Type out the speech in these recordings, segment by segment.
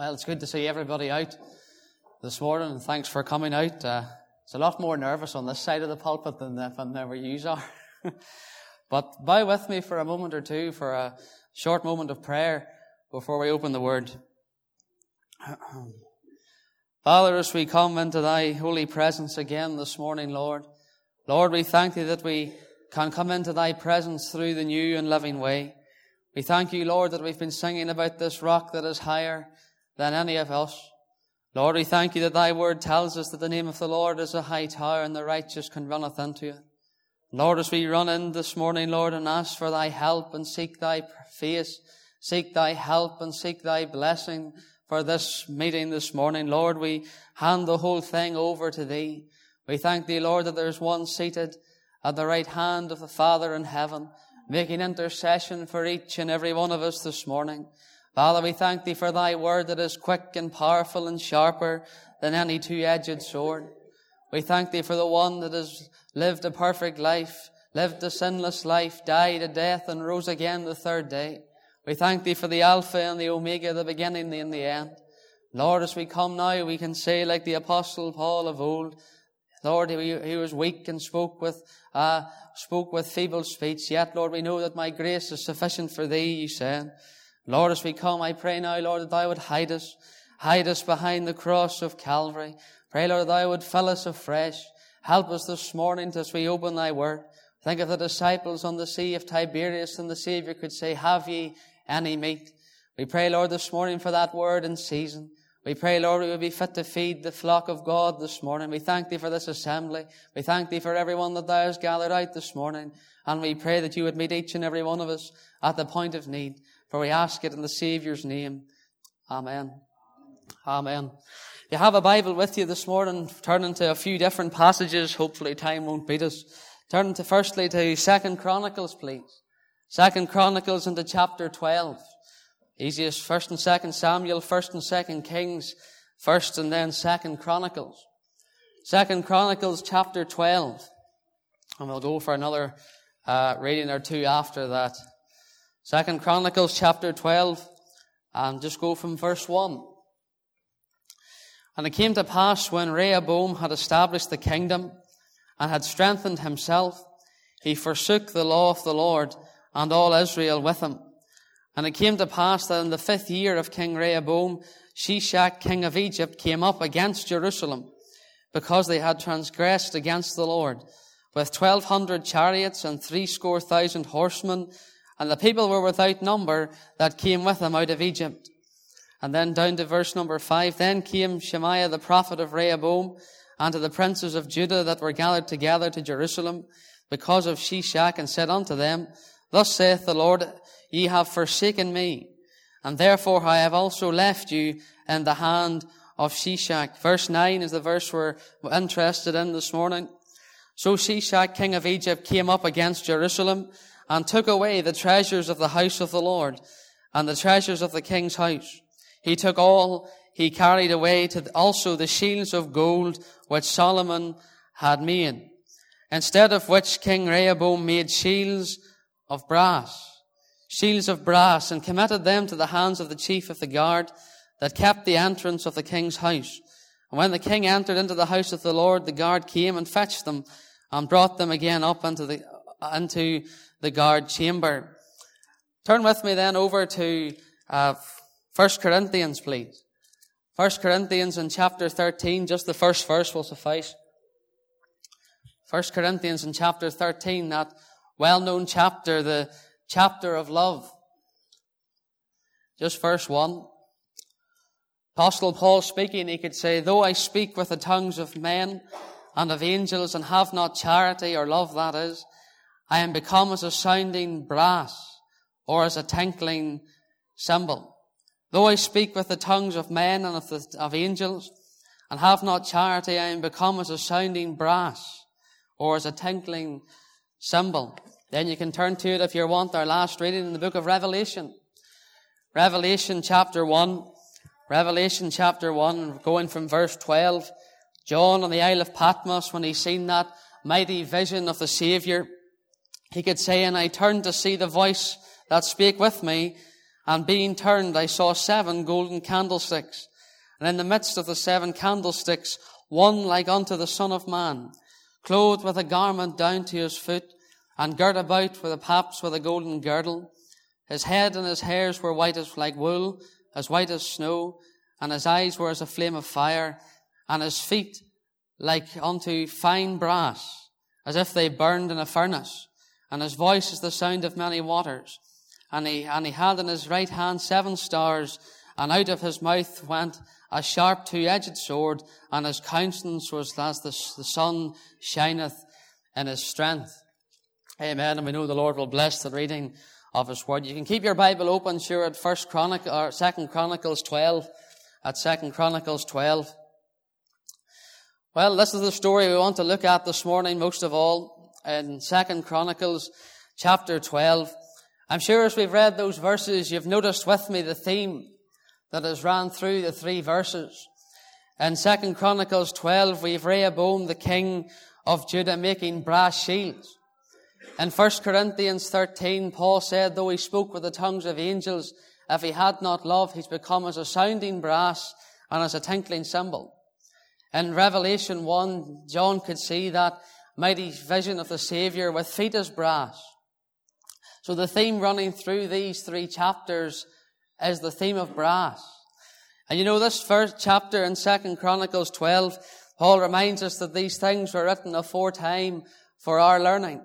Well, it's good to see everybody out this morning, thanks for coming out. Uh, it's a lot more nervous on this side of the pulpit than, where you are. but bow with me for a moment or two for a short moment of prayer before we open the Word. Father, as we come into Thy holy presence again this morning, Lord, Lord, we thank Thee that we can come into Thy presence through the new and living way. We thank You, Lord, that we've been singing about this rock that is higher than any of us. Lord, we thank you that thy word tells us that the name of the Lord is a high tower and the righteous can runneth unto it. Lord, as we run in this morning, Lord, and ask for thy help and seek thy face, seek thy help and seek thy blessing for this meeting this morning, Lord, we hand the whole thing over to thee. We thank thee, Lord, that there's one seated at the right hand of the Father in heaven, making intercession for each and every one of us this morning. Father, we thank thee for thy word that is quick and powerful and sharper than any two-edged sword. We thank thee for the one that has lived a perfect life, lived a sinless life, died a death and rose again the third day. We thank thee for the Alpha and the Omega, the beginning and the end. Lord, as we come now, we can say like the Apostle Paul of old, Lord, he, he was weak and spoke with, uh, spoke with feeble speech. Yet, Lord, we know that my grace is sufficient for thee, you said. Lord, as we come, I pray now, Lord, that thou would hide us, hide us behind the cross of Calvary. Pray, Lord, that thou would fill us afresh. Help us this morning as we open thy word. Think of the disciples on the sea of Tiberias and the Savior could say, have ye any meat? We pray, Lord, this morning for that word in season. We pray, Lord, we would be fit to feed the flock of God this morning. We thank thee for this assembly. We thank thee for everyone that thou hast gathered out this morning. And we pray that you would meet each and every one of us at the point of need. For we ask it in the Saviour's name. Amen. Amen. If you have a Bible with you this morning, turn to a few different passages. Hopefully time won't beat us. Turn to firstly to Second Chronicles, please. Second Chronicles into chapter 12. Easiest first and second Samuel, first and second Kings, first and then second Chronicles. Second Chronicles chapter 12. And we'll go for another uh, reading or two after that. Second Chronicles chapter 12, and just go from verse 1. And it came to pass when Rehoboam had established the kingdom and had strengthened himself, he forsook the law of the Lord and all Israel with him. And it came to pass that in the fifth year of King Rehoboam, Shishak, king of Egypt, came up against Jerusalem because they had transgressed against the Lord with twelve hundred chariots and threescore thousand horsemen and the people were without number that came with him out of Egypt. And then down to verse number five. Then came Shemaiah the prophet of Rehoboam unto the princes of Judah that were gathered together to Jerusalem because of Shishak and said unto them, Thus saith the Lord, Ye have forsaken me, and therefore I have also left you in the hand of Shishak. Verse 9 is the verse we're interested in this morning. So Shishak, king of Egypt, came up against Jerusalem and took away the treasures of the house of the Lord and the treasures of the king's house. He took all he carried away to also the shields of gold which Solomon had made, instead of which King Rehoboam made shields of brass, shields of brass, and committed them to the hands of the chief of the guard that kept the entrance of the king's house. And when the king entered into the house of the Lord, the guard came and fetched them and brought them again up into the, into the guard chamber. Turn with me then over to uh, 1 Corinthians, please. 1 Corinthians in chapter 13, just the first verse will suffice. 1 Corinthians in chapter 13, that well-known chapter, the chapter of love. Just verse 1. Apostle Paul speaking, he could say, Though I speak with the tongues of men and of angels and have not charity or love, that is, I am become as a sounding brass or as a tinkling cymbal. Though I speak with the tongues of men and of, the, of angels and have not charity, I am become as a sounding brass or as a tinkling cymbal. Then you can turn to it if you want our last reading in the book of Revelation. Revelation chapter 1. Revelation chapter 1, going from verse 12. John on the Isle of Patmos, when he seen that mighty vision of the Saviour, he could say, And I turned to see the voice that spake with me, And being turned, I saw seven golden candlesticks. And in the midst of the seven candlesticks, one like unto the Son of Man, clothed with a garment down to his foot, and girt about with a paps with a golden girdle. His head and his hairs were white as like wool, as white as snow, and his eyes were as a flame of fire, and his feet like unto fine brass, as if they burned in a furnace, and his voice is the sound of many waters. And he, and he had in his right hand seven stars, and out of his mouth went a sharp two-edged sword, and his countenance was as the, the sun shineth in his strength. Amen. And we know the Lord will bless the reading of his word. You can keep your Bible open, sure, at First Chronicle, or Second Chronicles 12, at Second Chronicles 12. Well, this is the story we want to look at this morning, most of all, in Second Chronicles chapter 12. I'm sure as we've read those verses, you've noticed with me the theme that has ran through the three verses. In Second Chronicles 12, we've Rehoboam, the king of Judah, making brass shields. In 1 Corinthians 13, Paul said, though he spoke with the tongues of angels, if he had not love, he's become as a sounding brass and as a tinkling cymbal. In Revelation 1, John could see that mighty vision of the Savior with feet as brass. So the theme running through these three chapters is the theme of brass. And you know, this first chapter in Second Chronicles 12, Paul reminds us that these things were written aforetime for our learning.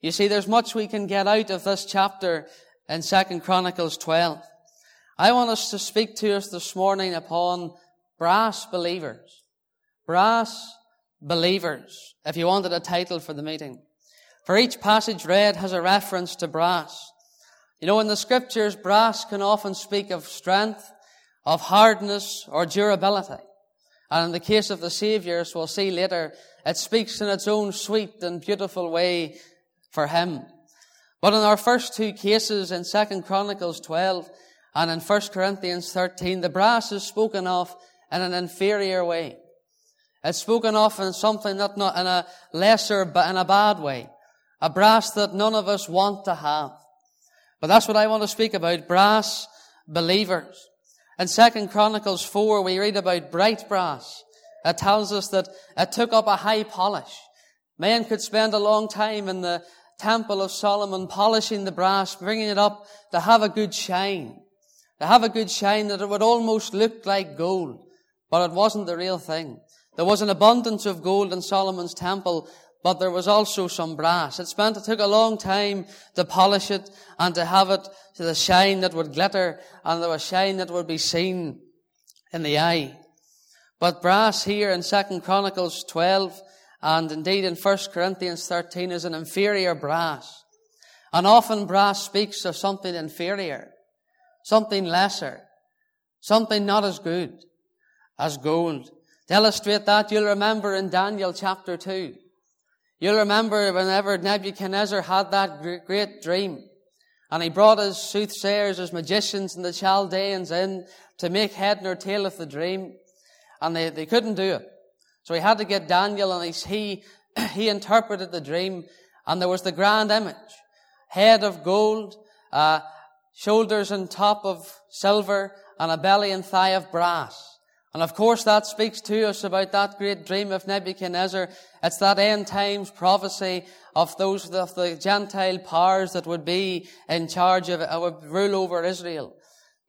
You see, there's much we can get out of this chapter in Second Chronicles 12. I want us to speak to us this morning upon brass believers. Brass believers, if you wanted a title for the meeting. For each passage read has a reference to brass. You know, in the scriptures, brass can often speak of strength, of hardness, or durability. And in the case of the Savior, as we'll see later, it speaks in its own sweet and beautiful way for Him. But in our first two cases, in 2 Chronicles 12 and in 1 Corinthians 13, the brass is spoken of in an inferior way. It's spoken of in something that not in a lesser, but in a bad way. A brass that none of us want to have. But that's what I want to speak about, brass believers. In Second Chronicles 4, we read about bright brass. It tells us that it took up a high polish. Men could spend a long time in the temple of Solomon polishing the brass, bringing it up to have a good shine. To have a good shine that it would almost look like gold. But it wasn't the real thing. There was an abundance of gold in Solomon's temple, but there was also some brass. It spent, it took a long time to polish it and to have it to the shine that would glitter and there was shine that would be seen in the eye. But brass here in 2 Chronicles 12 and indeed in 1 Corinthians 13 is an inferior brass. And often brass speaks of something inferior, something lesser, something not as good as gold. To illustrate that, you'll remember in Daniel chapter 2, You'll remember whenever Nebuchadnezzar had that great dream, and he brought his soothsayers, his magicians, and the Chaldeans in to make head nor tail of the dream, and they, they couldn't do it. So he had to get Daniel, and he, he interpreted the dream, and there was the grand image. Head of gold, uh, shoulders and top of silver, and a belly and thigh of brass. And of course that speaks to us about that great dream of Nebuchadnezzar. It's that end times prophecy of those of the Gentile powers that would be in charge of, would rule over Israel.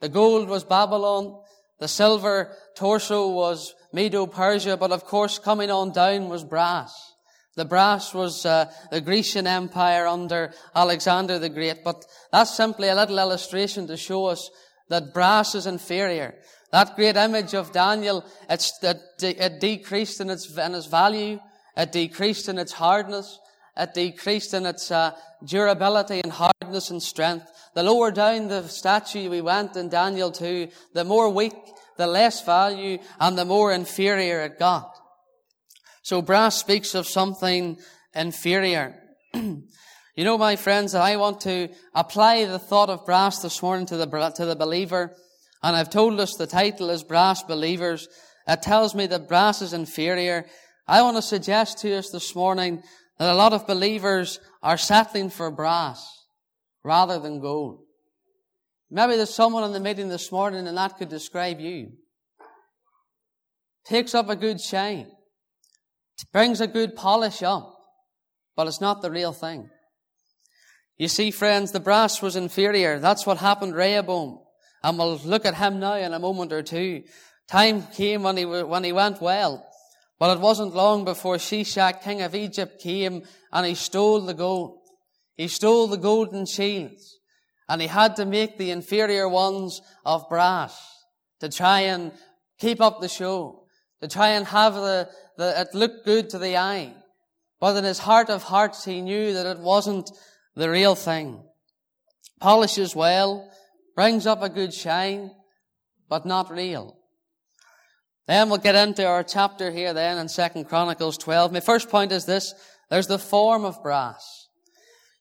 The gold was Babylon. The silver torso was Medo-Persia. But of course coming on down was brass. The brass was uh, the Grecian Empire under Alexander the Great. But that's simply a little illustration to show us that brass is inferior. That great image of Daniel, it, it decreased in its, in its value. It decreased in its hardness. It decreased in its uh, durability and hardness and strength. The lower down the statue we went in Daniel 2, the more weak, the less value, and the more inferior it got. So brass speaks of something inferior. you know, my friends, I want to apply the thought of brass this morning to the, to the believer and I've told us the title is Brass Believers. It tells me that brass is inferior. I want to suggest to us this morning that a lot of believers are settling for brass rather than gold. Maybe there's someone in the meeting this morning and that could describe you. Takes up a good shine. Brings a good polish up. But it's not the real thing. You see, friends, the brass was inferior. That's what happened Rehoboam. And we'll look at him now in a moment or two. Time came when he, when he went well. But it wasn't long before Shishak, king of Egypt, came and he stole the gold. He stole the golden shields. And he had to make the inferior ones of brass to try and keep up the show, to try and have the, the, it look good to the eye. But in his heart of hearts, he knew that it wasn't the real thing. Polishes well, brings up a good shine, but not real. Then we'll get into our chapter here then in Second Chronicles 12. My first point is this. There's the form of brass.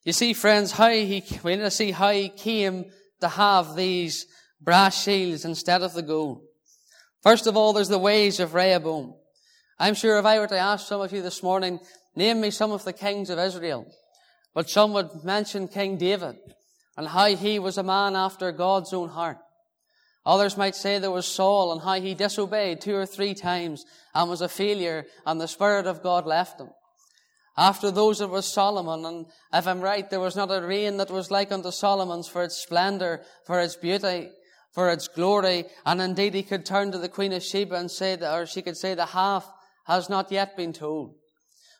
You see, friends, how he, we need to see how he came to have these brass shields instead of the gold. First of all, there's the ways of Rehoboam. I'm sure if I were to ask some of you this morning, name me some of the kings of Israel, but some would mention King David and how he was a man after God's own heart. Others might say there was Saul and how he disobeyed two or three times and was a failure and the Spirit of God left him. After those it was Solomon, and if I'm right, there was not a reign that was like unto Solomon's for its splendor, for its beauty, for its glory, and indeed he could turn to the Queen of Sheba and say that, or she could say the half has not yet been told.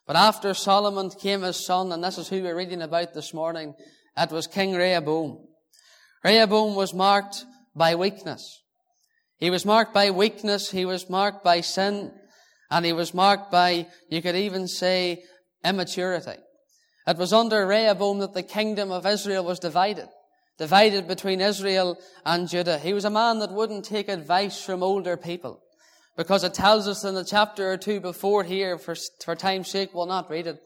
But after Solomon came his son, and this is who we're reading about this morning, it was King Rehoboam. Rehoboam was marked by weakness. He was marked by weakness, he was marked by sin, and he was marked by, you could even say, immaturity. It was under Rehoboam that the kingdom of Israel was divided, divided between Israel and Judah. He was a man that wouldn't take advice from older people because it tells us in the chapter or two before here, for, for time's sake, we'll not read it,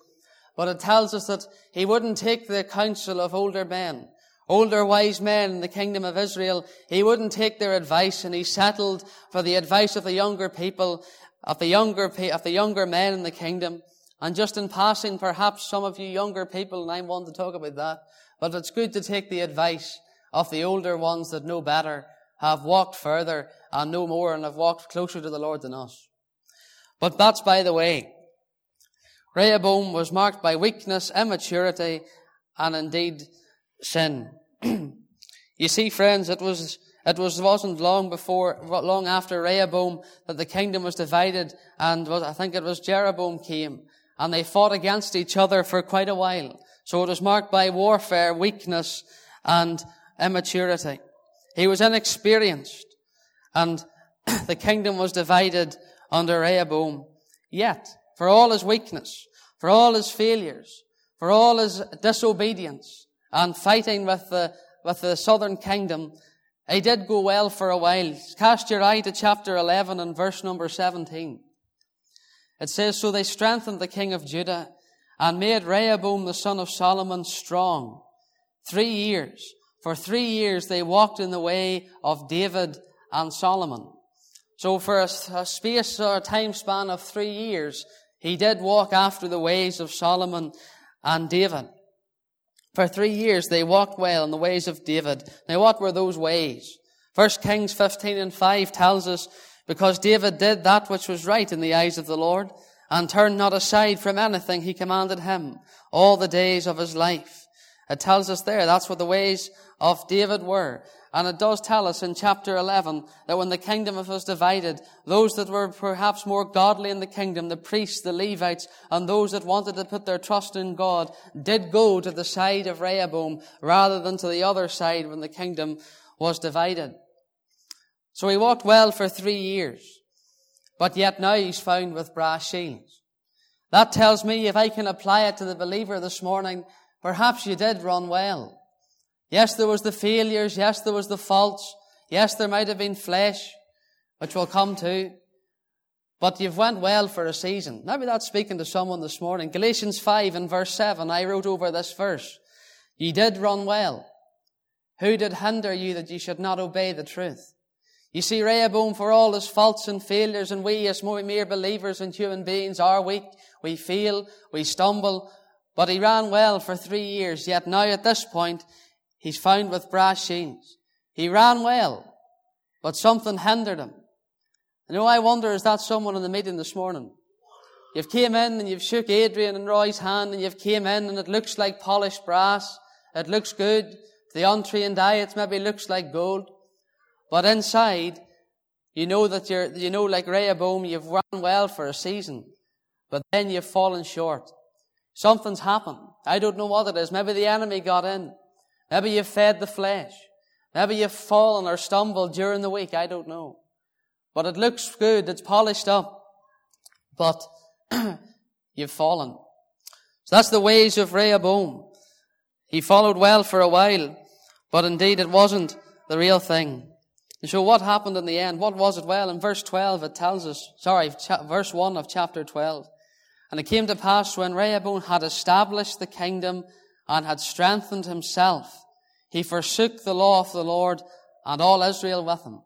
but it tells us that he wouldn't take the counsel of older men, older wise men in the kingdom of Israel. He wouldn't take their advice and he settled for the advice of the younger people, of the younger, of the younger men in the kingdom. And just in passing, perhaps some of you younger people, and I want to talk about that, but it's good to take the advice of the older ones that know better, have walked further and know more and have walked closer to the Lord than us. But that's by the way. Rehoboam was marked by weakness, immaturity, and indeed sin. you see, friends, it was it was, wasn't long before, long after Rehoboam that the kingdom was divided and was, I think it was Jeroboam came and they fought against each other for quite a while. So it was marked by warfare, weakness, and immaturity. He was inexperienced, and the kingdom was divided under Rehoboam. Yet, for all his weakness, for all his failures, for all his disobedience, and fighting with the, with the southern kingdom, he did go well for a while. Cast your eye to chapter 11 and verse number 17. It says, So they strengthened the king of Judah and made Rehoboam the son of Solomon strong. Three years. For three years they walked in the way of David and Solomon. So for a, a space or a time span of three years, he did walk after the ways of Solomon and David. For three years they walked well in the ways of David. Now what were those ways? First Kings 15 and 5 tells us because David did that which was right in the eyes of the Lord and turned not aside from anything he commanded him all the days of his life. It tells us there that's what the ways of David were. And it does tell us in chapter 11 that when the kingdom was divided, those that were perhaps more godly in the kingdom, the priests, the Levites, and those that wanted to put their trust in God, did go to the side of Rehoboam rather than to the other side when the kingdom was divided. So he walked well for three years, but yet now he's found with brass shields. That tells me if I can apply it to the believer this morning, perhaps you did run well. Yes, there was the failures. Yes, there was the faults. Yes, there might have been flesh, which we'll come to. But you've went well for a season. Maybe that's speaking to someone this morning. Galatians 5 and verse 7, I wrote over this verse. Ye did run well. Who did hinder you that ye should not obey the truth? You see, Rehoboam, for all his faults and failures, and we as mere believers and human beings are weak, we fail, we stumble, but he ran well for three years, yet now at this point, he's found with brass chains. He ran well, but something hindered him. You know, I wonder, is that someone in the meeting this morning? You've came in and you've shook Adrian and Roy's hand and you've came in and it looks like polished brass. It looks good. The untrained eye, it maybe looks like gold. But inside, you know that you're, you know, like Rehoboam, you've run well for a season, but then you've fallen short. Something's happened. I don't know what it is. Maybe the enemy got in. Maybe you've fed the flesh. Maybe you've fallen or stumbled during the week. I don't know. But it looks good. It's polished up. But you've fallen. So that's the ways of Rehoboam. He followed well for a while, but indeed it wasn't the real thing. And so what happened in the end? What was it? Well, in verse 12 it tells us, sorry, cha- verse 1 of chapter 12. And it came to pass when Rehoboam had established the kingdom and had strengthened himself, he forsook the law of the Lord and all Israel with him.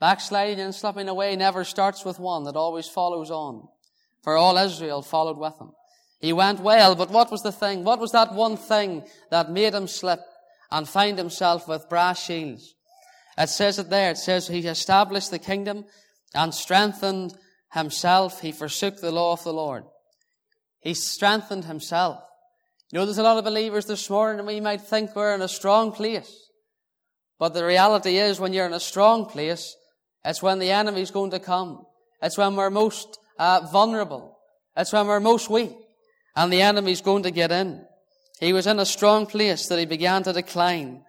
Backsliding and slipping away never starts with one, it always follows on. For all Israel followed with him. He went well, but what was the thing? What was that one thing that made him slip and find himself with brass shields? It says it there. It says he established the kingdom and strengthened himself, he forsook the law of the Lord. He strengthened himself. You know, there's a lot of believers this morning and we might think we're in a strong place. But the reality is when you're in a strong place, it's when the enemy's going to come. It's when we're most uh, vulnerable. It's when we're most weak. And the enemy's going to get in. He was in a strong place that he began to decline.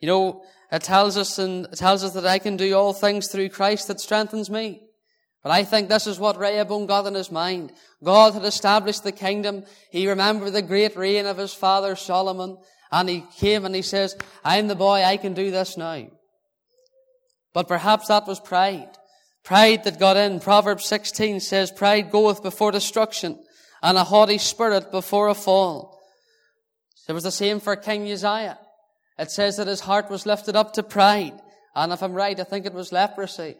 You know, it tells us and it tells us that I can do all things through Christ that strengthens me. But I think this is what Rehoboam got in his mind. God had established the kingdom. He remembered the great reign of his father Solomon. And he came and he says, I'm the boy, I can do this now. But perhaps that was pride. Pride that got in. Proverbs 16 says, pride goeth before destruction and a haughty spirit before a fall. It was the same for King Uzziah. It says that his heart was lifted up to pride. And if I'm right, I think it was leprosy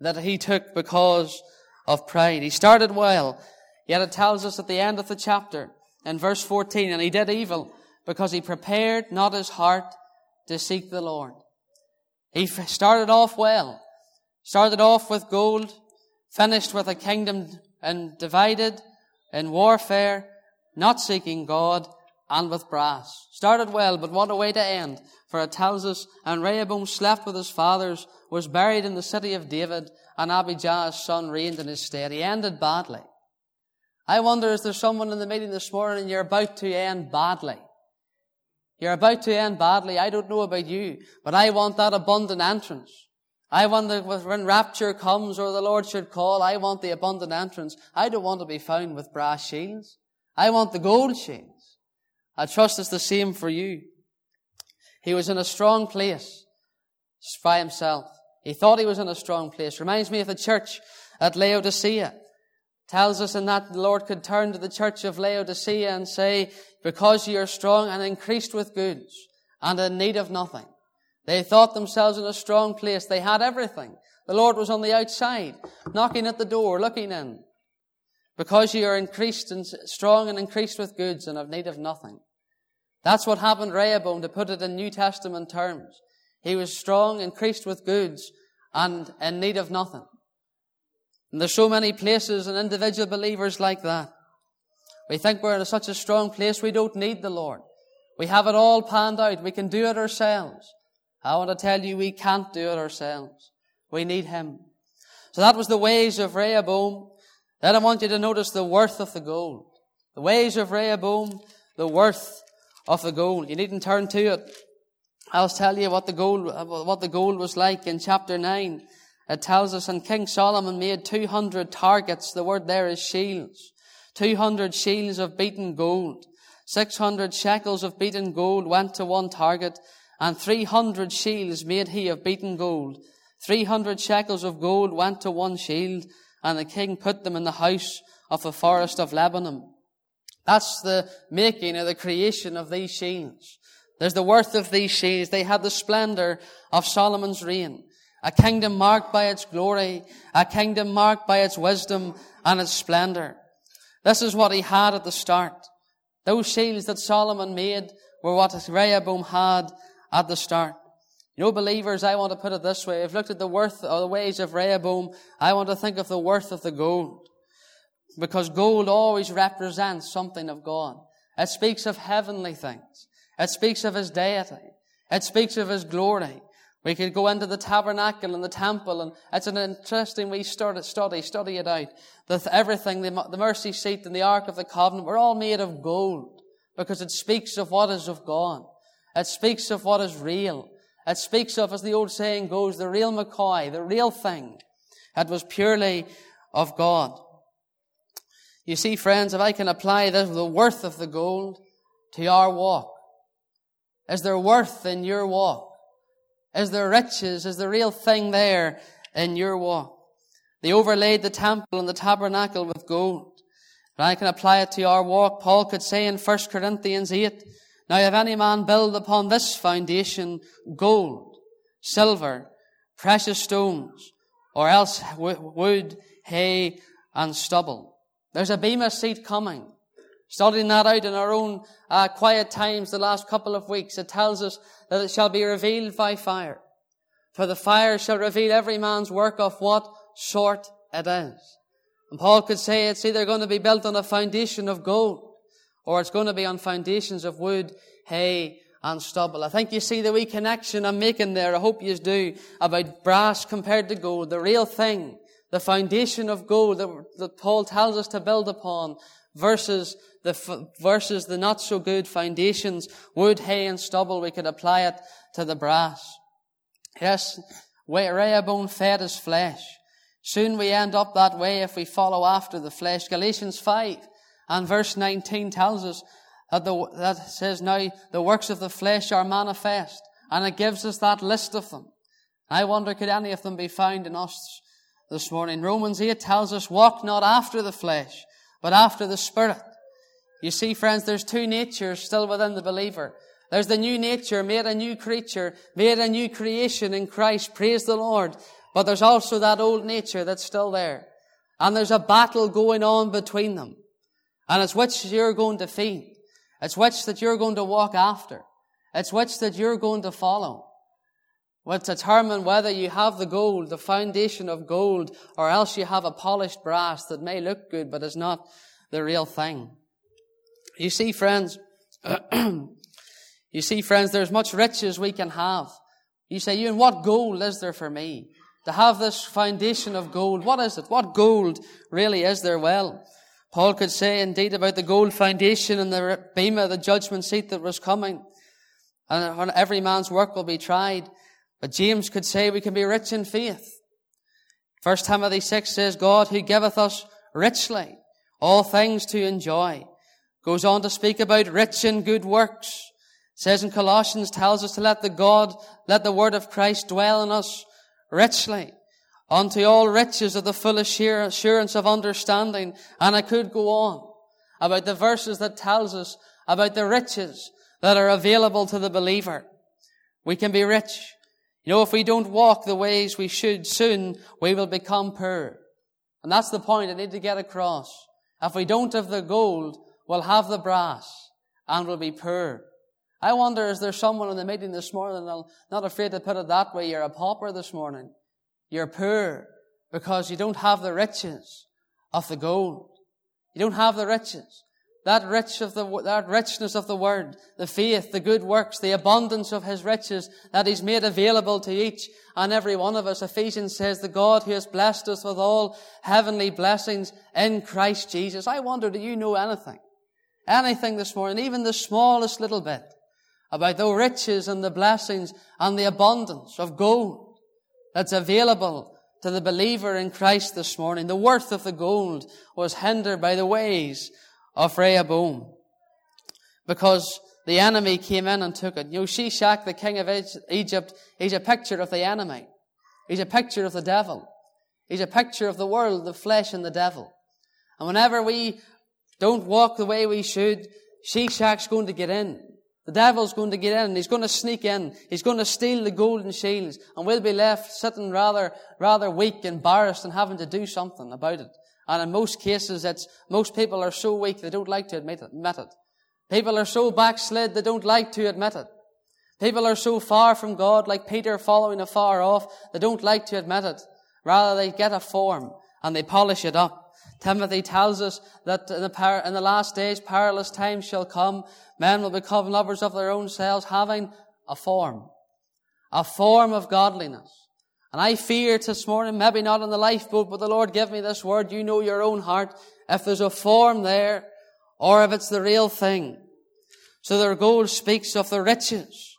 that he took because of pride. He started well, yet it tells us at the end of the chapter in verse 14, and he did evil because he prepared not his heart to seek the Lord. He started off well, started off with gold, finished with a kingdom and divided in warfare, not seeking God, and with brass. Started well, but what a way to end. For it tells us, and Rehoboam slept with his fathers, was buried in the city of David, and Abijah's son reigned in his stead. He ended badly. I wonder, is there someone in the meeting this morning and you're about to end badly? You're about to end badly. I don't know about you, but I want that abundant entrance. I want that when rapture comes or the Lord should call, I want the abundant entrance. I don't want to be found with brass shields. I want the gold shields. I trust it's the same for you. He was in a strong place by himself. He thought he was in a strong place. Reminds me of the church at Laodicea. Tells us in that the Lord could turn to the church of Laodicea and say, because you are strong and increased with goods and in need of nothing. They thought themselves in a strong place. They had everything. The Lord was on the outside, knocking at the door, looking in. Because you are increased and strong and increased with goods and have need of nothing. That's what happened Rehoboam, to put it in New Testament terms. He was strong, increased with goods, and in need of nothing. And there's so many places and individual believers like that. We think we're in such a strong place we don't need the Lord. We have it all panned out. We can do it ourselves. I want to tell you we can't do it ourselves. We need Him. So that was the ways of Rehoboam. Then I want you to notice the worth of the gold. The ways of Rehoboam, the worth of the gold. You needn't turn to it. I'll tell you what the gold, what the gold was like in chapter 9. It tells us, and King Solomon made 200 targets. The word there is shields. 200 shields of beaten gold. 600 shekels of beaten gold went to one target, and 300 shields made he of beaten gold. 300 shekels of gold went to one shield, and the king put them in the house of the forest of Lebanon. That's the making or the creation of these shields. There's the worth of these shields. They had the splendor of Solomon's reign. A kingdom marked by its glory, a kingdom marked by its wisdom and its splendor. This is what he had at the start. Those shields that Solomon made were what Rehoboam had at the start. You know, believers, I want to put it this way. I've looked at the worth or the ways of Rehoboam. I want to think of the worth of the gold. Because gold always represents something of God. It speaks of heavenly things. It speaks of His deity. It speaks of His glory. We could go into the tabernacle and the temple, and it's an interesting we study, study, study it out. That everything, the, the mercy seat and the Ark of the Covenant, were all made of gold because it speaks of what is of God. It speaks of what is real. It speaks of, as the old saying goes, the real McCoy, the real thing. It was purely of God. You see, friends, if I can apply this, the worth of the gold to our walk, is there worth in your walk? Is there riches? Is the real thing there in your walk? They overlaid the temple and the tabernacle with gold. But I can apply it to our walk. Paul could say in 1 Corinthians 8, Now if any man build upon this foundation gold, silver, precious stones, or else wood, hay, and stubble. There's a Bema seat coming. Studying that out in our own uh, quiet times the last couple of weeks, it tells us that it shall be revealed by fire. For the fire shall reveal every man's work of what sort it is. And Paul could say it's either going to be built on a foundation of gold, or it's going to be on foundations of wood, hay, and stubble. I think you see the wee connection I'm making there. I hope you do about brass compared to gold, the real thing, the foundation of gold that, that Paul tells us to build upon versus the, versus the not so good foundations, wood, hay, and stubble, we could apply it to the brass. Yes, Rehoboam fed his flesh. Soon we end up that way if we follow after the flesh. Galatians 5 and verse 19 tells us that, the, that says now the works of the flesh are manifest. And it gives us that list of them. I wonder could any of them be found in us this morning? Romans 8 tells us walk not after the flesh, but after the Spirit. You see, friends, there's two natures still within the believer. There's the new nature, made a new creature, made a new creation in Christ. Praise the Lord. But there's also that old nature that's still there. And there's a battle going on between them. And it's which you're going to feed. It's which that you're going to walk after. It's which that you're going to follow. Will determine whether you have the gold, the foundation of gold, or else you have a polished brass that may look good but is not the real thing. You see, friends, you see, friends, there's much riches we can have. You say, you Ewan, what gold is there for me? To have this foundation of gold, what is it? What gold really is there? Well, Paul could say indeed about the gold foundation and the bema, the judgment seat that was coming. And every man's work will be tried. But James could say we can be rich in faith. First Timothy 6 says, God who giveth us richly all things to enjoy Goes on to speak about rich in good works. Says in Colossians, tells us to let the God, let the word of Christ dwell in us richly unto all riches of the full assurance of understanding. And I could go on about the verses that tells us about the riches that are available to the believer. We can be rich. You know, if we don't walk the ways we should, soon we will become poor. And that's the point I need to get across. If we don't have the gold, we'll have the brass and we'll be poor. I wonder, is there someone in the meeting this morning I'm not afraid to put it that way? You're a pauper this morning. You're poor because you don't have the riches of the gold. You don't have the riches. That rich of the, that richness of the word, the faith, the good works, the abundance of his riches that he's made available to each and every one of us. Ephesians says the God who has blessed us with all heavenly blessings in Christ Jesus. I wonder, do you know anything? anything this morning, even the smallest little bit, about the riches and the blessings and the abundance of gold that's available to the believer in Christ this morning. The worth of the gold was hindered by the ways of Rehoboam because the enemy came in and took it. You know, Shishak, the king of Egypt, he's a picture of the enemy. He's a picture of the devil. He's a picture of the world, the flesh, and the devil. And whenever we don't walk the way we should, Shishak's going to get in. The devil's going to get in. He's going to sneak in. He's going to steal the golden shields. And we'll be left sitting rather, rather weak, embarrassed, and having to do something about it. And in most cases, it's, most people are so weak they don't like to admit it. Admit it. People are so backslid they don't like to admit it. People are so far from God, like Peter following afar off, they don't like to admit it. Rather, they get a form and they polish it up. Timothy tells us that in the, par- in the last days, perilous times shall come. Men will become lovers of their own selves, having a form. A form of godliness. And I fear this morning, maybe not in the lifeboat, but the Lord give me this word. You know your own heart. If there's a form there, or if it's the real thing. So their gold speaks of the riches.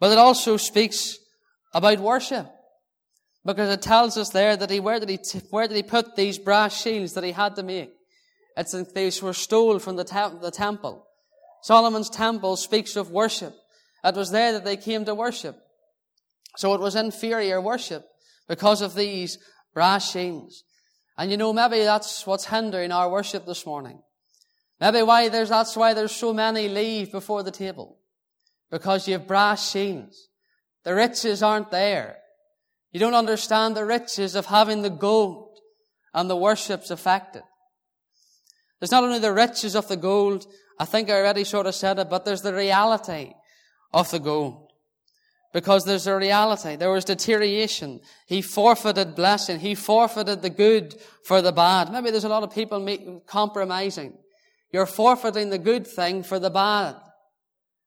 But it also speaks about worship. Because it tells us there that he, where did he, where did he put these brass shields that he had to make? It's, these were stolen from the, te- the temple. Solomon's temple speaks of worship. It was there that they came to worship. So it was inferior worship because of these brass shields. And you know, maybe that's what's hindering our worship this morning. Maybe why there's, that's why there's so many leave before the table. Because you have brass shields. The riches aren't there. You don't understand the riches of having the gold and the worship's affected. There's not only the riches of the gold, I think I already sort of said it, but there's the reality of the gold. Because there's a reality. There was deterioration. He forfeited blessing. He forfeited the good for the bad. Maybe there's a lot of people compromising. You're forfeiting the good thing for the bad.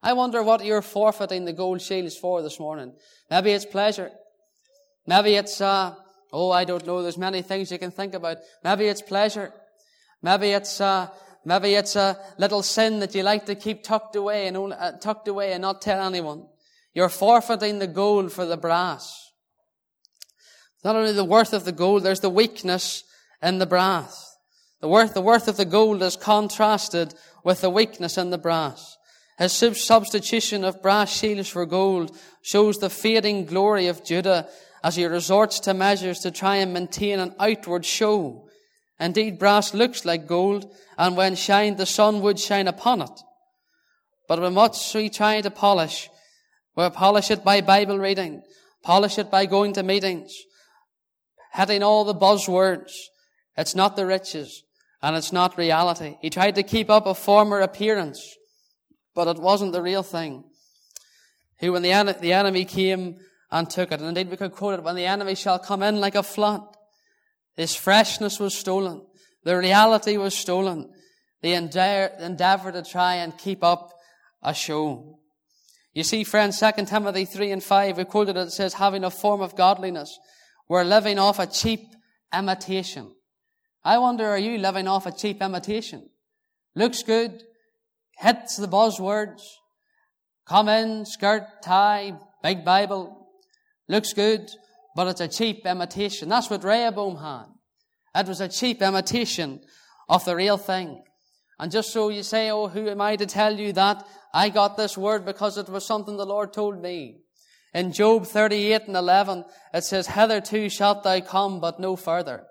I wonder what you're forfeiting the gold shields for this morning. Maybe it's pleasure. Maybe it's, uh, oh, I don't know. There's many things you can think about. Maybe it's pleasure. Maybe it's, uh, maybe it's a little sin that you like to keep tucked away and uh, tucked away and not tell anyone. You're forfeiting the gold for the brass. Not only the worth of the gold, there's the weakness in the brass. The worth, the worth of the gold is contrasted with the weakness in the brass. His substitution of brass shields for gold shows the fading glory of Judah as he resorts to measures to try and maintain an outward show. Indeed, brass looks like gold, and when shined, the sun would shine upon it. But when much we try to polish, we polish it by Bible reading, polish it by going to meetings, hitting all the buzzwords. It's not the riches and it's not reality. He tried to keep up a former appearance, but it wasn't the real thing. He, when the, en- the enemy came and took it, and indeed we could quote it, when the enemy shall come in like a flood, his freshness was stolen. The reality was stolen. The endeavor to try and keep up a show. You see, friends, 2 Timothy 3 and 5, we quoted it, it says, having a form of godliness. We're living off a cheap imitation. I wonder, are you living off a cheap imitation? Looks good, hits the buzzwords, come in, skirt, tie, big Bible, looks good, but it's a cheap imitation. That's what Rehoboam had. It was a cheap imitation of the real thing. And just so you say, oh, who am I to tell you that? I got this word because it was something the Lord told me. In Job 38 and 11, it says, Hitherto shalt thou come, but no further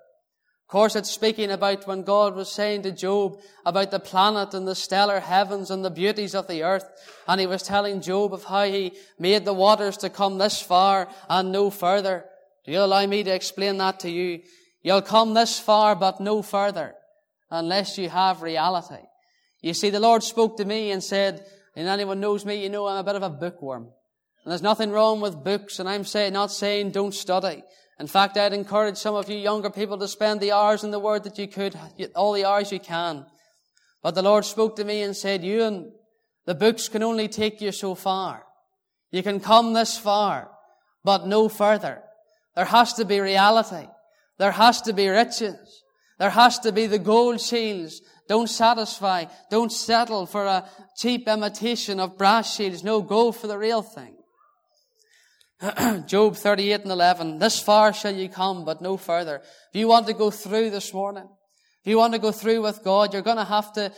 course, it's speaking about when God was saying to Job about the planet and the stellar heavens and the beauties of the earth. And he was telling Job of how he made the waters to come this far and no further. Do you allow me to explain that to you? You'll come this far, but no further unless you have reality. You see, the Lord spoke to me and said, and anyone knows me, you know I'm a bit of a bookworm. And there's nothing wrong with books, and I'm saying, not saying don't study. In fact, I'd encourage some of you younger people to spend the hours in the Word that you could, all the hours you can. But the Lord spoke to me and said, Ewan, the books can only take you so far. You can come this far, but no further. There has to be reality. There has to be riches. There has to be the gold shields. Don't satisfy. Don't settle for a cheap imitation of brass shields. No, go for the real thing. Job 38 and 11. This far shall you come, but no further. If you want to go through this morning, if you want to go through with God, you're going to have to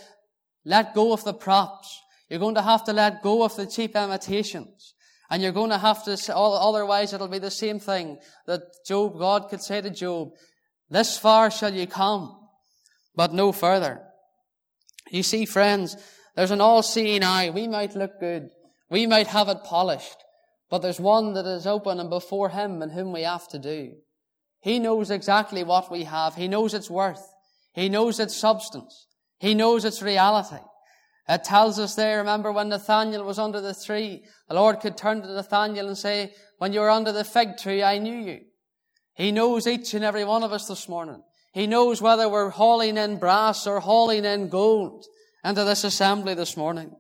let go of the props. You're going to have to let go of the cheap imitations. And you're going to have to, otherwise it'll be the same thing that Job, God could say to Job, this far shall you come, but no further. You see, friends, there's an all-seeing eye. We might look good. We might have it polished. But there's one that is open and before Him and whom we have to do. He knows exactly what we have. He knows its worth. He knows its substance. He knows its reality. It tells us there, remember when Nathaniel was under the tree, the Lord could turn to Nathaniel and say, when you were under the fig tree, I knew you. He knows each and every one of us this morning. He knows whether we're hauling in brass or hauling in gold into this assembly this morning.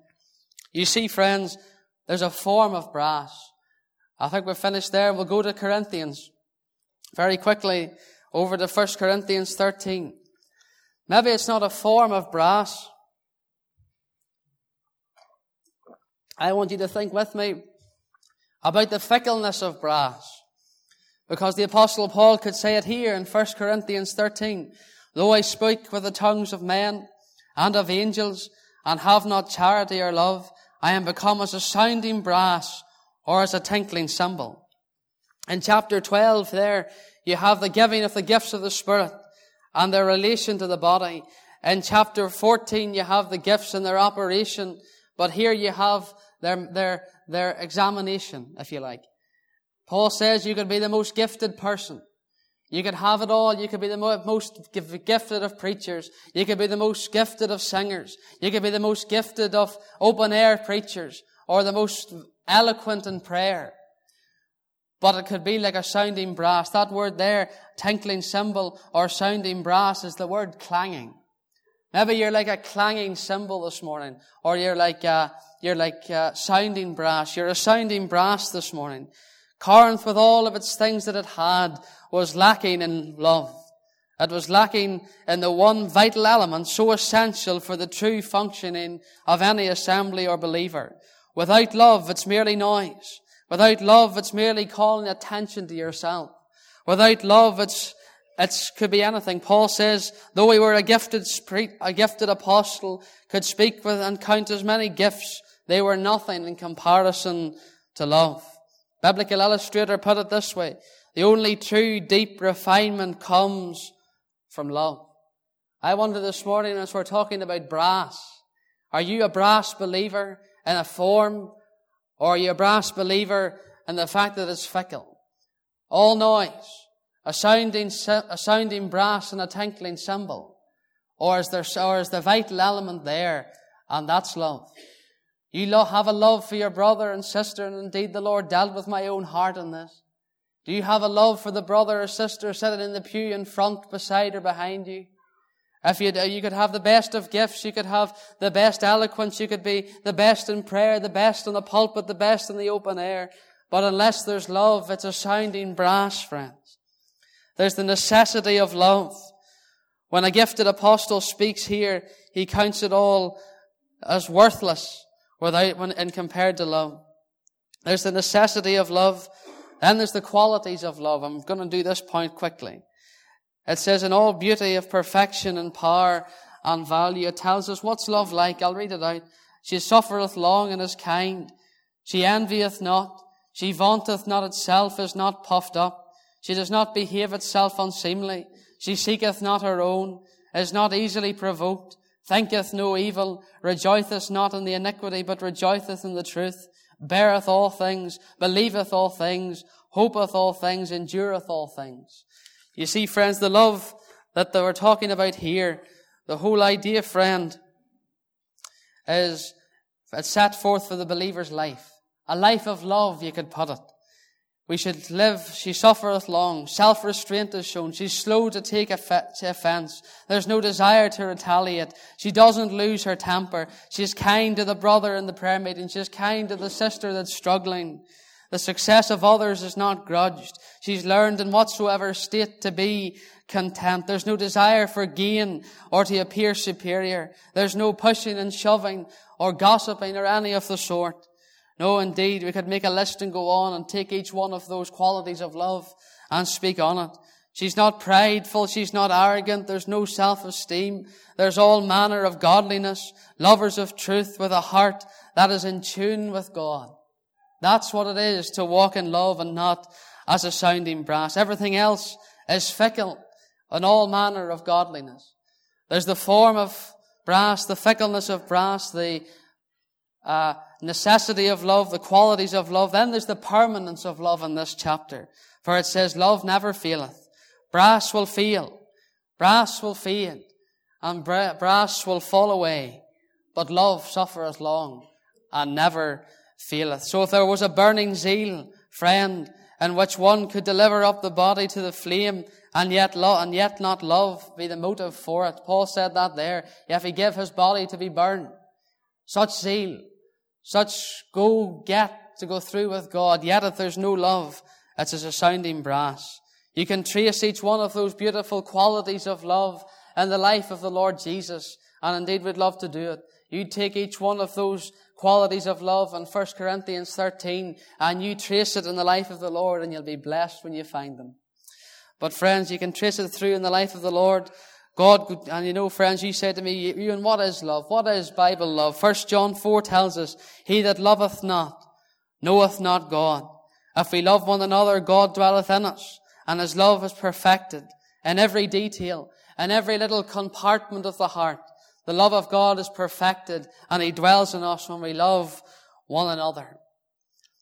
You see, friends, there's a form of brass. I think we're finished there. We'll go to Corinthians very quickly over to 1 Corinthians 13. Maybe it's not a form of brass. I want you to think with me about the fickleness of brass. Because the apostle Paul could say it here in 1 Corinthians 13. Though I speak with the tongues of men and of angels and have not charity or love, I am become as a sounding brass or as a tinkling cymbal. In chapter 12 there, you have the giving of the gifts of the Spirit and their relation to the body. In chapter 14, you have the gifts and their operation, but here you have their, their, their examination, if you like. Paul says you could be the most gifted person. You could have it all. You could be the most gifted of preachers. You could be the most gifted of singers. You could be the most gifted of open air preachers or the most eloquent in prayer. But it could be like a sounding brass. That word there, tinkling cymbal or sounding brass is the word clanging. Maybe you're like a clanging cymbal this morning, or you're like, uh, you're like sounding brass. You're a sounding brass this morning. Corinth, with all of its things that it had, was lacking in love. It was lacking in the one vital element so essential for the true functioning of any assembly or believer. Without love, it's merely noise. Without love, it's merely calling attention to yourself. Without love, it's it could be anything. Paul says, though he were a gifted, a gifted apostle, could speak with and count as many gifts, they were nothing in comparison to love. Biblical illustrator put it this way. The only true deep refinement comes from love. I wonder this morning as we're talking about brass, are you a brass believer in a form or are you a brass believer in the fact that it's fickle? All noise, a sounding, a sounding brass and a tinkling cymbal. Or is there, or is the vital element there and that's love? You have a love for your brother and sister, and indeed the Lord dealt with my own heart in this. Do you have a love for the brother or sister sitting in the pew in front, beside, or behind you? If you, you could have the best of gifts, you could have the best eloquence, you could be the best in prayer, the best in the pulpit, the best in the open air. But unless there's love, it's a sounding brass, friends. There's the necessity of love. When a gifted apostle speaks here, he counts it all as worthless without when and compared to love. There's the necessity of love, then there's the qualities of love. I'm going to do this point quickly. It says, in all beauty of perfection and power and value, it tells us what's love like. I'll read it out. She suffereth long and is kind. She envieth not. She vaunteth not itself, is not puffed up. She does not behave itself unseemly. She seeketh not her own, is not easily provoked thinketh no evil, rejoiceth not in the iniquity, but rejoiceth in the truth, beareth all things, believeth all things, hopeth all things, endureth all things. You see, friends, the love that they were talking about here, the whole idea, friend, is it's set forth for the believer's life. A life of love, you could put it. We should live, she suffereth long, self-restraint is shown, she's slow to take offense, there's no desire to retaliate, she doesn't lose her temper, she's kind to the brother in the prayer meeting, she's kind to the sister that's struggling. The success of others is not grudged. She's learned in whatsoever state to be content. There's no desire for gain or to appear superior. There's no pushing and shoving or gossiping or any of the sort. No, indeed, we could make a list and go on and take each one of those qualities of love and speak on it. She's not prideful. She's not arrogant. There's no self-esteem. There's all manner of godliness, lovers of truth with a heart that is in tune with God. That's what it is to walk in love and not as a sounding brass. Everything else is fickle and all manner of godliness. There's the form of brass, the fickleness of brass, the uh, necessity of love, the qualities of love. Then there's the permanence of love in this chapter. For it says, love never faileth. Brass will fail. Brass will fade. And brass will fall away. but love suffereth long and never faileth. So if there was a burning zeal, friend, in which one could deliver up the body to the flame and yet lo- and yet not love be the motive for it. Paul said that there. If he give his body to be burned, such zeal, such go get to go through with God, yet if there's no love, it's as a sounding brass. You can trace each one of those beautiful qualities of love in the life of the Lord Jesus, and indeed we'd love to do it. You take each one of those qualities of love in 1 Corinthians 13 and you trace it in the life of the Lord and you'll be blessed when you find them. But friends, you can trace it through in the life of the Lord. God, and you know, friends, you said to me, Ewan, what is love? What is Bible love? 1 John 4 tells us, He that loveth not, knoweth not God. If we love one another, God dwelleth in us, and His love is perfected in every detail, in every little compartment of the heart. The love of God is perfected and He dwells in us when we love one another.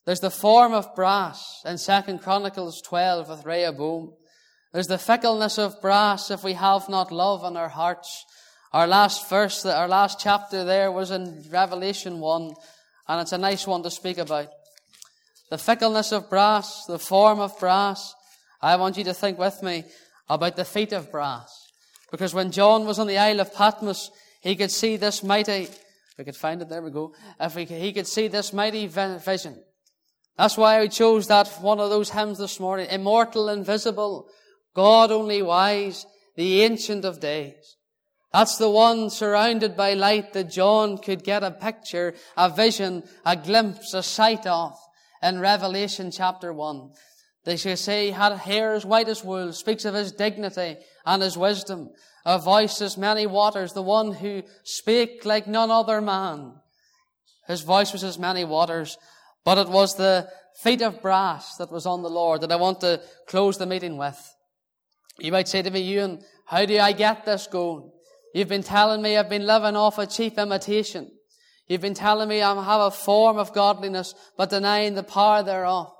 There's the form of brass in 2 Chronicles 12 with Rehoboam. There's the fickleness of brass if we have not love in our hearts. Our last verse, our last chapter there was in Revelation 1, and it's a nice one to speak about. The fickleness of brass, the form of brass. I want you to think with me about the feet of brass. Because when John was on the Isle of Patmos, he could see this mighty, we could find it, there we go. If we, he could see this mighty vision. That's why I chose that one of those hymns this morning. Immortal, invisible, God only wise, the ancient of days. That's the one surrounded by light that John could get a picture, a vision, a glimpse, a sight of in Revelation chapter 1. They say he had hair as white as wool, speaks of his dignity and his wisdom a voice as many waters, the one who spake like none other man. His voice was as many waters, but it was the feet of brass that was on the Lord that I want to close the meeting with. You might say to me, Ewan, how do I get this going? You've been telling me I've been living off a cheap imitation. You've been telling me I have a form of godliness, but denying the power thereof.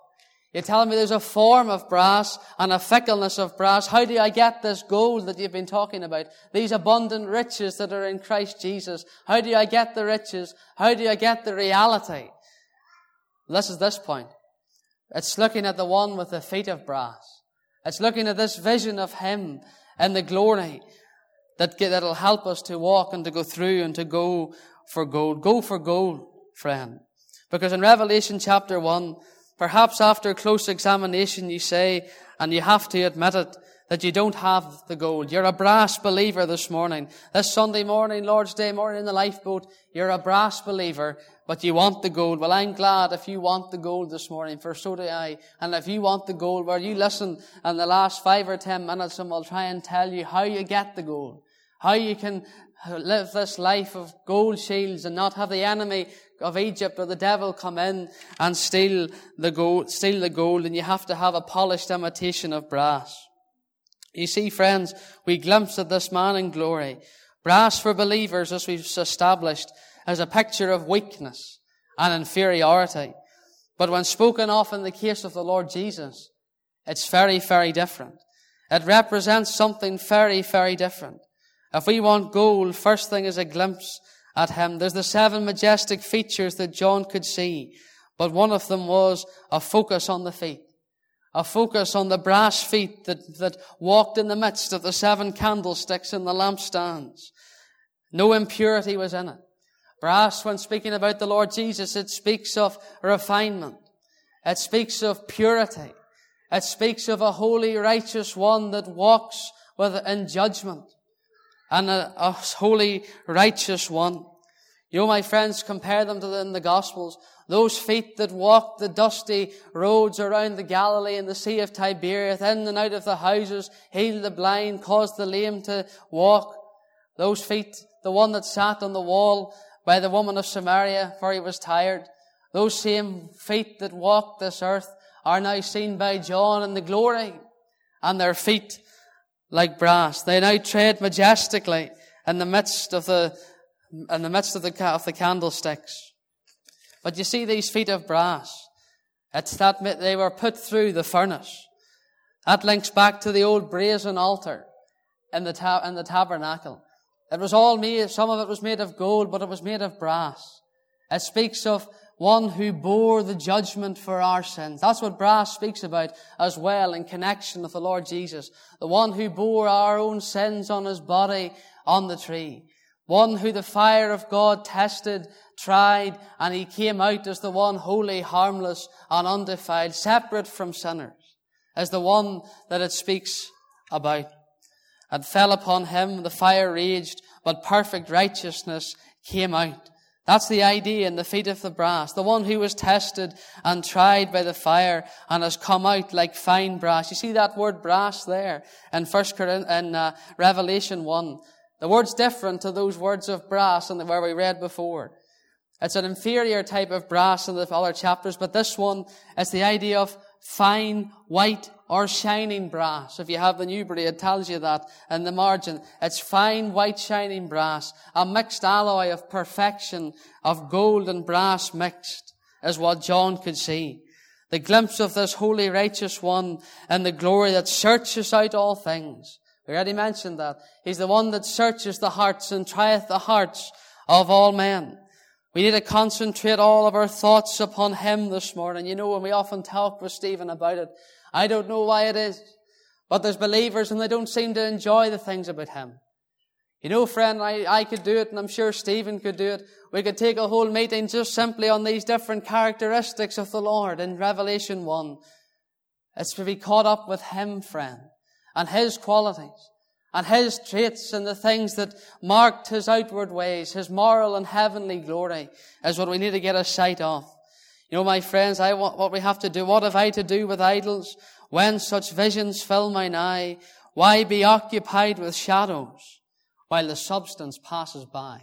You're telling me there's a form of brass and a fickleness of brass. How do I get this gold that you've been talking about? These abundant riches that are in Christ Jesus. How do I get the riches? How do I get the reality? This is this point. It's looking at the one with the feet of brass. It's looking at this vision of Him and the glory that, that'll help us to walk and to go through and to go for gold. Go for gold, friend. Because in Revelation chapter 1, Perhaps after close examination you say, and you have to admit it, that you don't have the gold. You're a brass believer this morning. This Sunday morning, Lord's Day morning in the lifeboat, you're a brass believer, but you want the gold. Well, I'm glad if you want the gold this morning, for so do I. And if you want the gold, well, you listen in the last five or ten minutes and we'll try and tell you how you get the gold. How you can live this life of gold shields and not have the enemy of Egypt or the devil come in and steal the gold, steal the gold, and you have to have a polished imitation of brass. You see, friends, we glimpse at this man in glory. Brass for believers, as we've established, as a picture of weakness and inferiority. But when spoken of in the case of the Lord Jesus, it's very, very different. It represents something very, very different. If we want gold, first thing is a glimpse at him. There's the seven majestic features that John could see, but one of them was a focus on the feet. A focus on the brass feet that, that walked in the midst of the seven candlesticks in the lampstands. No impurity was in it. Brass, when speaking about the Lord Jesus, it speaks of refinement. It speaks of purity. It speaks of a holy, righteous one that walks with, in judgment and a, a holy, righteous one. You, my friends, compare them to the, in the Gospels. Those feet that walked the dusty roads around the Galilee and the Sea of Tiberias, in and out of the houses, healed the blind, caused the lame to walk. Those feet, the one that sat on the wall by the woman of Samaria, for he was tired. Those same feet that walked this earth are now seen by John in the glory, and their feet like brass. They now tread majestically in the midst of the, in the midst of the, of the candlesticks. But you see these feet of brass. It's that they were put through the furnace. That links back to the old brazen altar in the, ta- in the tabernacle. It was all made, some of it was made of gold, but it was made of brass. It speaks of one who bore the judgment for our sins. That's what brass speaks about as well in connection with the Lord Jesus. The one who bore our own sins on his body on the tree. One who the fire of God tested, tried, and he came out as the one holy, harmless, and undefiled, separate from sinners, as the one that it speaks about. And fell upon him, the fire raged, but perfect righteousness came out. That's the idea in the feet of the brass. The one who was tested and tried by the fire and has come out like fine brass. You see that word brass there in First in uh, Revelation 1. The word's different to those words of brass and where we read before. It's an inferior type of brass in the other chapters, but this one is the idea of fine, white, or shining brass. If you have the Newberry, it tells you that in the margin. It's fine, white, shining brass, a mixed alloy of perfection, of gold and brass mixed, is what John could see. The glimpse of this holy, righteous one and the glory that searches out all things. We already mentioned that. He's the one that searches the hearts and trieth the hearts of all men. We need to concentrate all of our thoughts upon Him this morning. You know, when we often talk with Stephen about it, I don't know why it is, but there's believers and they don't seem to enjoy the things about Him. You know, friend, I, I could do it and I'm sure Stephen could do it. We could take a whole meeting just simply on these different characteristics of the Lord in Revelation 1. It's to be caught up with Him, friend, and His qualities and his traits and the things that marked his outward ways, his moral and heavenly glory is what we need to get a sight of. You know, my friends, I want what we have to do. What have I to do with idols? When such visions fill mine eye, why be occupied with shadows while the substance passes by?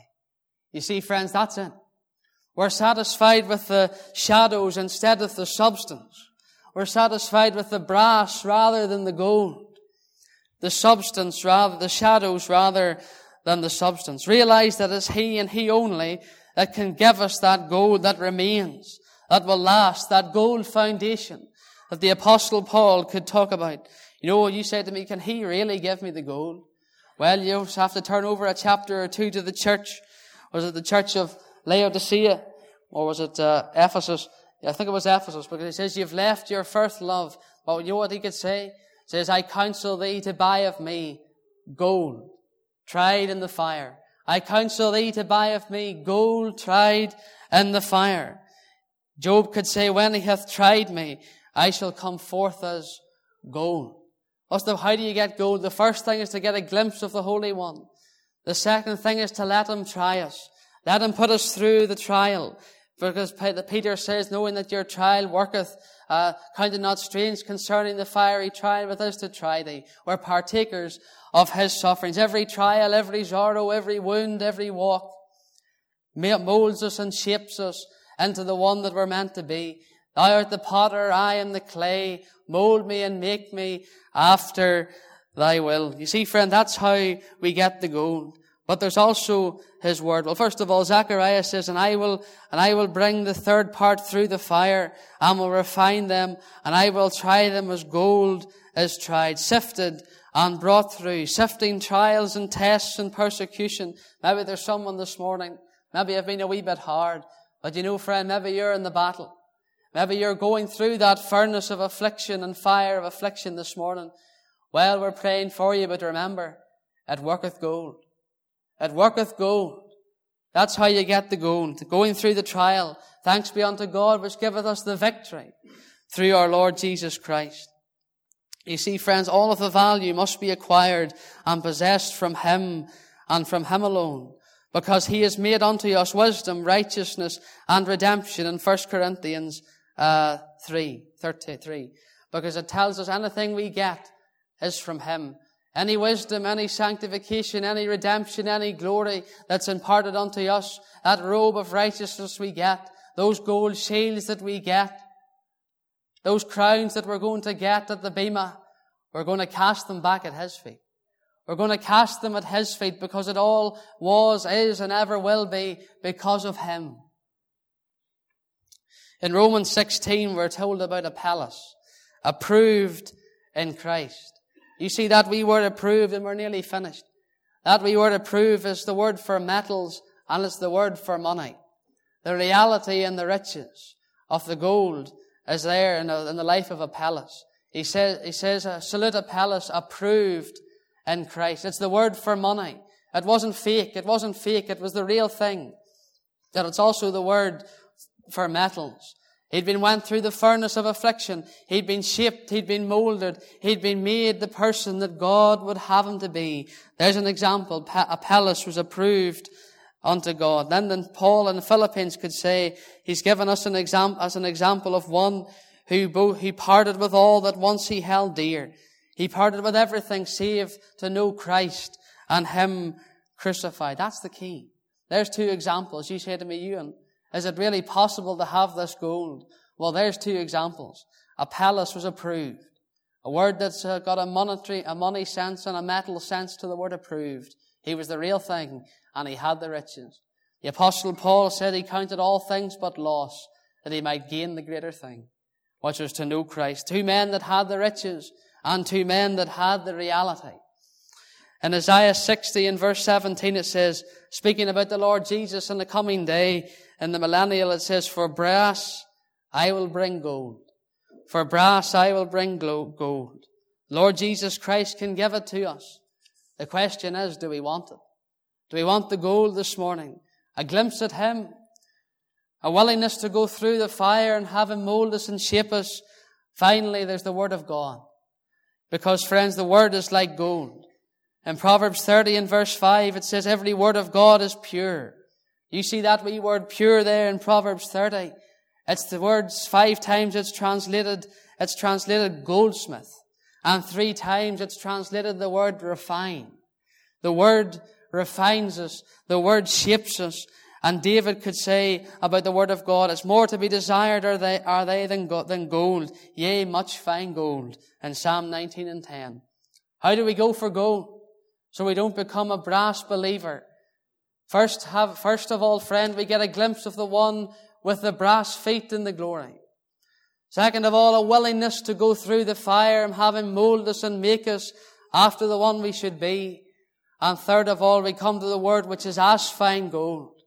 You see, friends, that's it. We're satisfied with the shadows instead of the substance. We're satisfied with the brass rather than the gold the substance rather, the shadows rather than the substance. Realize that it's He and He only that can give us that gold that remains, that will last, that gold foundation that the apostle Paul could talk about. You know, you said to me, can He really give me the gold? Well, you just have to turn over a chapter or two to the church. Was it the church of Laodicea? Or was it uh, Ephesus? I think it was Ephesus because he says, you've left your first love. Well, you know what he could say? Says, I counsel thee to buy of me gold, tried in the fire. I counsel thee to buy of me gold tried in the fire. Job could say, when he hath tried me, I shall come forth as gold. The, how do you get gold? The first thing is to get a glimpse of the Holy One. The second thing is to let him try us. Let him put us through the trial. Because Peter says, knowing that your trial worketh uh, count not strange concerning the fiery trial with us to try thee. We're partakers of his sufferings. Every trial, every sorrow, every wound, every walk molds us and shapes us into the one that we're meant to be. Thou art the potter, I am the clay. Mold me and make me after thy will. You see, friend, that's how we get the gold. But there's also his word. Well, first of all, Zechariah says, and I will, and I will bring the third part through the fire and will refine them and I will try them as gold is tried, sifted and brought through, sifting trials and tests and persecution. Maybe there's someone this morning, maybe I've been a wee bit hard, but you know, friend, maybe you're in the battle. Maybe you're going through that furnace of affliction and fire of affliction this morning. Well, we're praying for you, but remember, it worketh gold. It worketh gold. That's how you get the gold. Going through the trial. Thanks be unto God which giveth us the victory through our Lord Jesus Christ. You see, friends, all of the value must be acquired and possessed from Him and from Him alone. Because He has made unto us wisdom, righteousness, and redemption in 1 Corinthians uh, 3, 33. Because it tells us anything we get is from Him any wisdom, any sanctification, any redemption, any glory that's imparted unto us, that robe of righteousness we get, those gold shields that we get, those crowns that we're going to get at the Bema, we're going to cast them back at His feet. We're going to cast them at His feet because it all was, is, and ever will be because of Him. In Romans 16, we're told about Apelles approved in Christ. You see that we were approved and we're nearly finished. That wee word approve is the word for metals and it's the word for money. The reality and the riches of the gold is there in, the life of Apelles. He says, he says, salute Apelles approved in Christ. It's the word for money. It wasn't fake. It wasn't fake. It was the real thing. That it's also the word for metals. He'd been went through the furnace of affliction. He'd been shaped. He'd been molded. He'd been made the person that God would have him to be. There's an example. Apelles was approved unto God. Then, then Paul in the Philippians could say, he's given us an example, as an example of one who he parted with all that once he held dear. He parted with everything save to know Christ and Him crucified. That's the key. There's two examples. You say to me, Ewan, is it really possible to have this gold? Well, there's two examples. Apelles was approved. A word that's uh, got a monetary, a money sense and a metal sense to the word approved. He was the real thing and he had the riches. The apostle Paul said he counted all things but loss that he might gain the greater thing, which was to know Christ. Two men that had the riches and two men that had the reality. In Isaiah 60 and verse 17 it says, speaking about the Lord Jesus in the coming day, in the millennial it says, For brass I will bring gold. For brass I will bring gold. Lord Jesus Christ can give it to us. The question is, do we want it? Do we want the gold this morning? A glimpse at Him? A willingness to go through the fire and have Him mold us and shape us? Finally, there's the Word of God. Because friends, the Word is like gold. In Proverbs 30 and verse 5, it says, every word of God is pure. You see that wee word pure there in Proverbs 30? It's the words five times it's translated, it's translated goldsmith. And three times it's translated the word refine. The word refines us. The word shapes us. And David could say about the word of God, it's more to be desired are they, are they than, than gold, yea, much fine gold, in Psalm 19 and 10. How do we go for gold? So we don't become a brass believer. First, have, first of all, friend, we get a glimpse of the one with the brass feet in the glory. Second of all, a willingness to go through the fire and have him mold us and make us after the one we should be. And third of all, we come to the word which is as fine gold.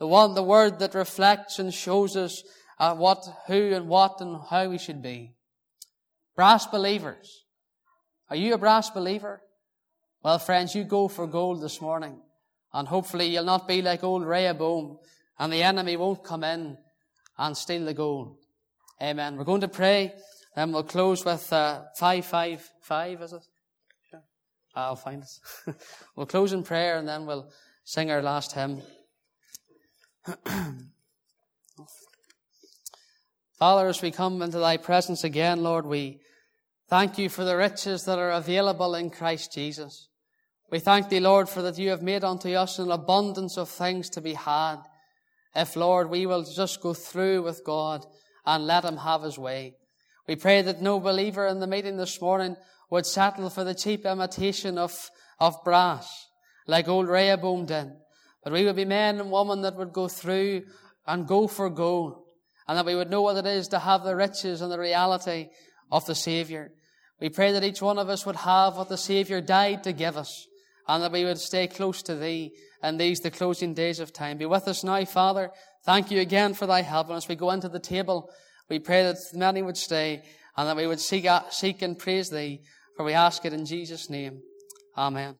The one, the word that reflects and shows us uh, what, who and what and how we should be. Brass believers. Are you a brass believer? Well, friends, you go for gold this morning. And hopefully you'll not be like old Rehoboam and the enemy won't come in and steal the gold. Amen. We're going to pray and we'll close with uh, 555, is it? Sure. I'll find it. we'll close in prayer and then we'll sing our last hymn. Father, as we come into thy presence again, Lord, we thank you for the riches that are available in Christ Jesus. We thank thee, Lord, for that you have made unto us an abundance of things to be had. If, Lord, we will just go through with God and let him have his way. We pray that no believer in the meeting this morning would settle for the cheap imitation of, of brass, like old Rehoboam did. But we would be men and women that would go through and go for gold, and that we would know what it is to have the riches and the reality of the Savior. We pray that each one of us would have what the Savior died to give us and that we would stay close to Thee in these, the closing days of time. Be with us now, Father. Thank you again for Thy help. And as we go into the table, we pray that many would stay and that we would seek, seek and praise Thee, for we ask it in Jesus' name. Amen.